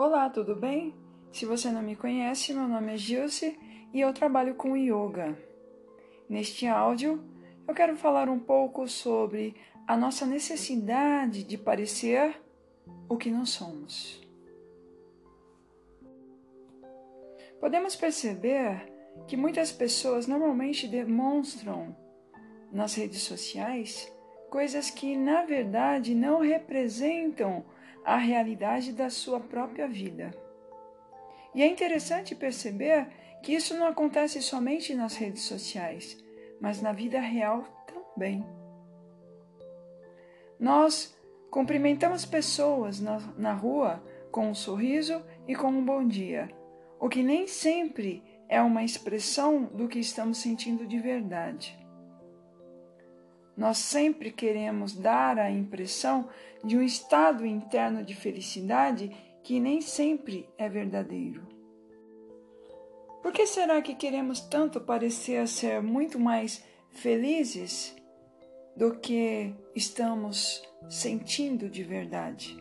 Olá, tudo bem? Se você não me conhece, meu nome é Gilce e eu trabalho com yoga. Neste áudio, eu quero falar um pouco sobre a nossa necessidade de parecer o que não somos. Podemos perceber que muitas pessoas normalmente demonstram nas redes sociais coisas que na verdade não representam a realidade da sua própria vida. E é interessante perceber que isso não acontece somente nas redes sociais, mas na vida real também. Nós cumprimentamos pessoas na, na rua com um sorriso e com um bom dia, o que nem sempre é uma expressão do que estamos sentindo de verdade. Nós sempre queremos dar a impressão de um estado interno de felicidade que nem sempre é verdadeiro. Por que será que queremos tanto parecer ser muito mais felizes do que estamos sentindo de verdade?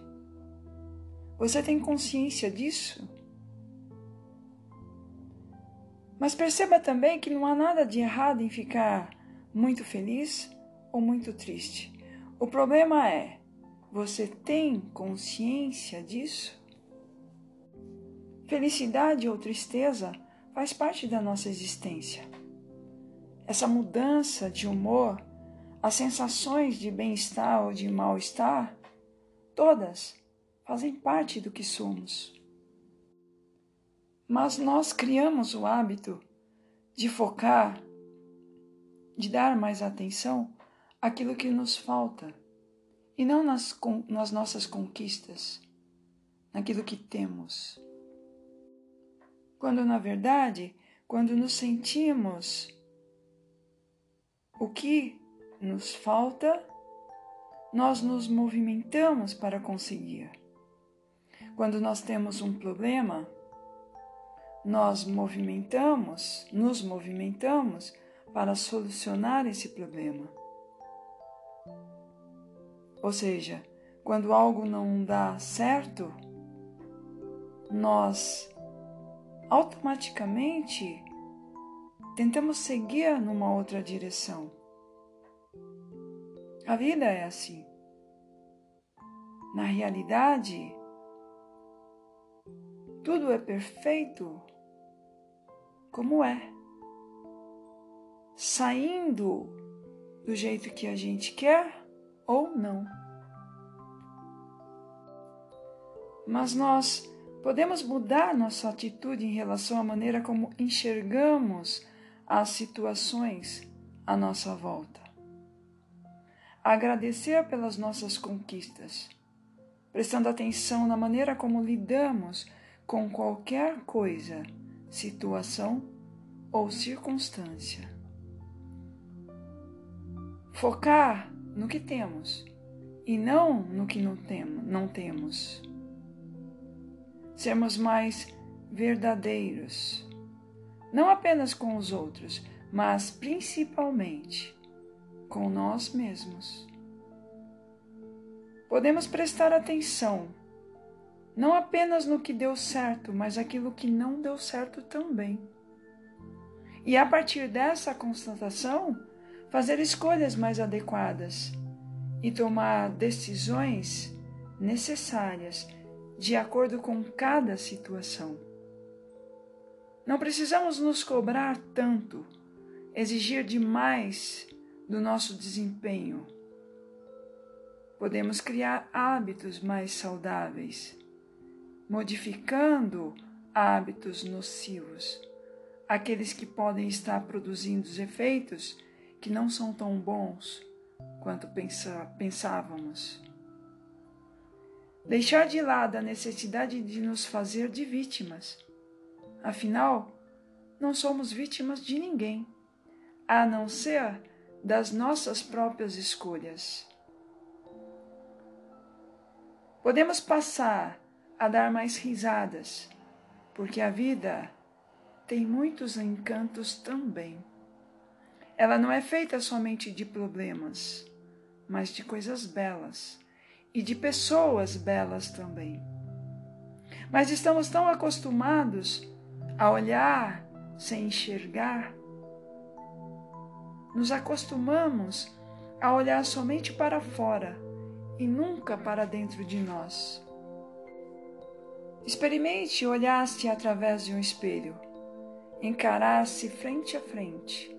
Você tem consciência disso? Mas perceba também que não há nada de errado em ficar muito feliz ou muito triste. O problema é: você tem consciência disso? Felicidade ou tristeza faz parte da nossa existência. Essa mudança de humor, as sensações de bem-estar ou de mal-estar, todas fazem parte do que somos. Mas nós criamos o hábito de focar, de dar mais atenção aquilo que nos falta e não nas, nas nossas conquistas, naquilo que temos. Quando, na verdade, quando nos sentimos o que nos falta, nós nos movimentamos para conseguir. Quando nós temos um problema, nós movimentamos, nos movimentamos para solucionar esse problema. Ou seja, quando algo não dá certo, nós automaticamente tentamos seguir numa outra direção. A vida é assim. Na realidade, tudo é perfeito como é. Saindo do jeito que a gente quer ou não. Mas nós podemos mudar nossa atitude em relação à maneira como enxergamos as situações à nossa volta. Agradecer pelas nossas conquistas, prestando atenção na maneira como lidamos com qualquer coisa, situação ou circunstância. Focar no que temos e não no que não, temo, não temos. Sermos mais verdadeiros, não apenas com os outros, mas principalmente com nós mesmos. Podemos prestar atenção não apenas no que deu certo, mas aquilo que não deu certo também. E a partir dessa constatação, fazer escolhas mais adequadas e tomar decisões necessárias de acordo com cada situação. Não precisamos nos cobrar tanto, exigir demais do nosso desempenho. Podemos criar hábitos mais saudáveis, modificando hábitos nocivos, aqueles que podem estar produzindo efeitos que não são tão bons quanto pensávamos. Deixar de lado a necessidade de nos fazer de vítimas. Afinal, não somos vítimas de ninguém, a não ser das nossas próprias escolhas. Podemos passar a dar mais risadas, porque a vida tem muitos encantos também. Ela não é feita somente de problemas, mas de coisas belas e de pessoas belas também. Mas estamos tão acostumados a olhar sem enxergar. Nos acostumamos a olhar somente para fora e nunca para dentro de nós. Experimente olhar-se através de um espelho, encarar-se frente a frente,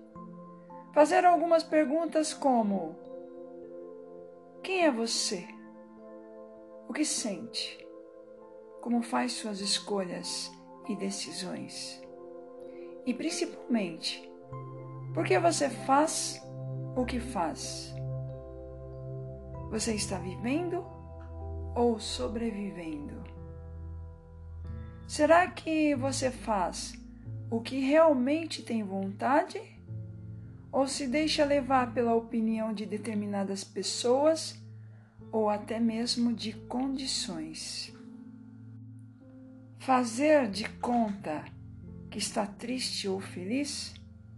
fazer algumas perguntas como: Quem é você? O que sente? Como faz suas escolhas e decisões? E principalmente, por que você faz o que faz? Você está vivendo ou sobrevivendo? Será que você faz o que realmente tem vontade? Ou se deixa levar pela opinião de determinadas pessoas ou até mesmo de condições? Fazer de conta que está triste ou feliz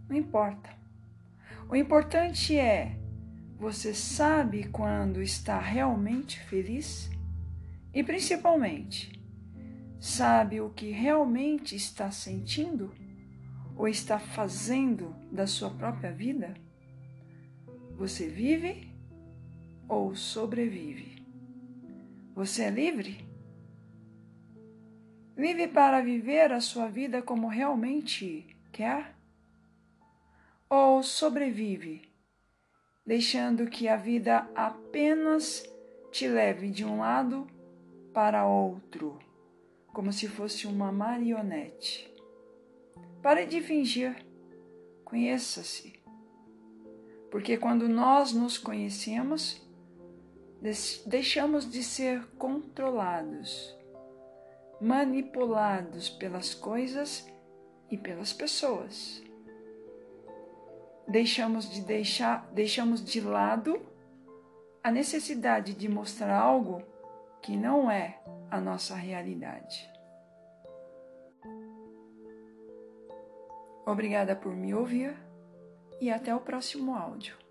não importa. O importante é você sabe quando está realmente feliz e principalmente Sabe o que realmente está sentindo ou está fazendo da sua própria vida? Você vive ou sobrevive? Você é livre? Livre para viver a sua vida como realmente quer? Ou sobrevive, deixando que a vida apenas te leve de um lado para outro? como se fosse uma marionete. Pare de fingir, conheça-se. Porque quando nós nos conhecemos, deixamos de ser controlados, manipulados pelas coisas e pelas pessoas. Deixamos de deixar, deixamos de lado a necessidade de mostrar algo que não é a nossa realidade. Obrigada por me ouvir e até o próximo áudio.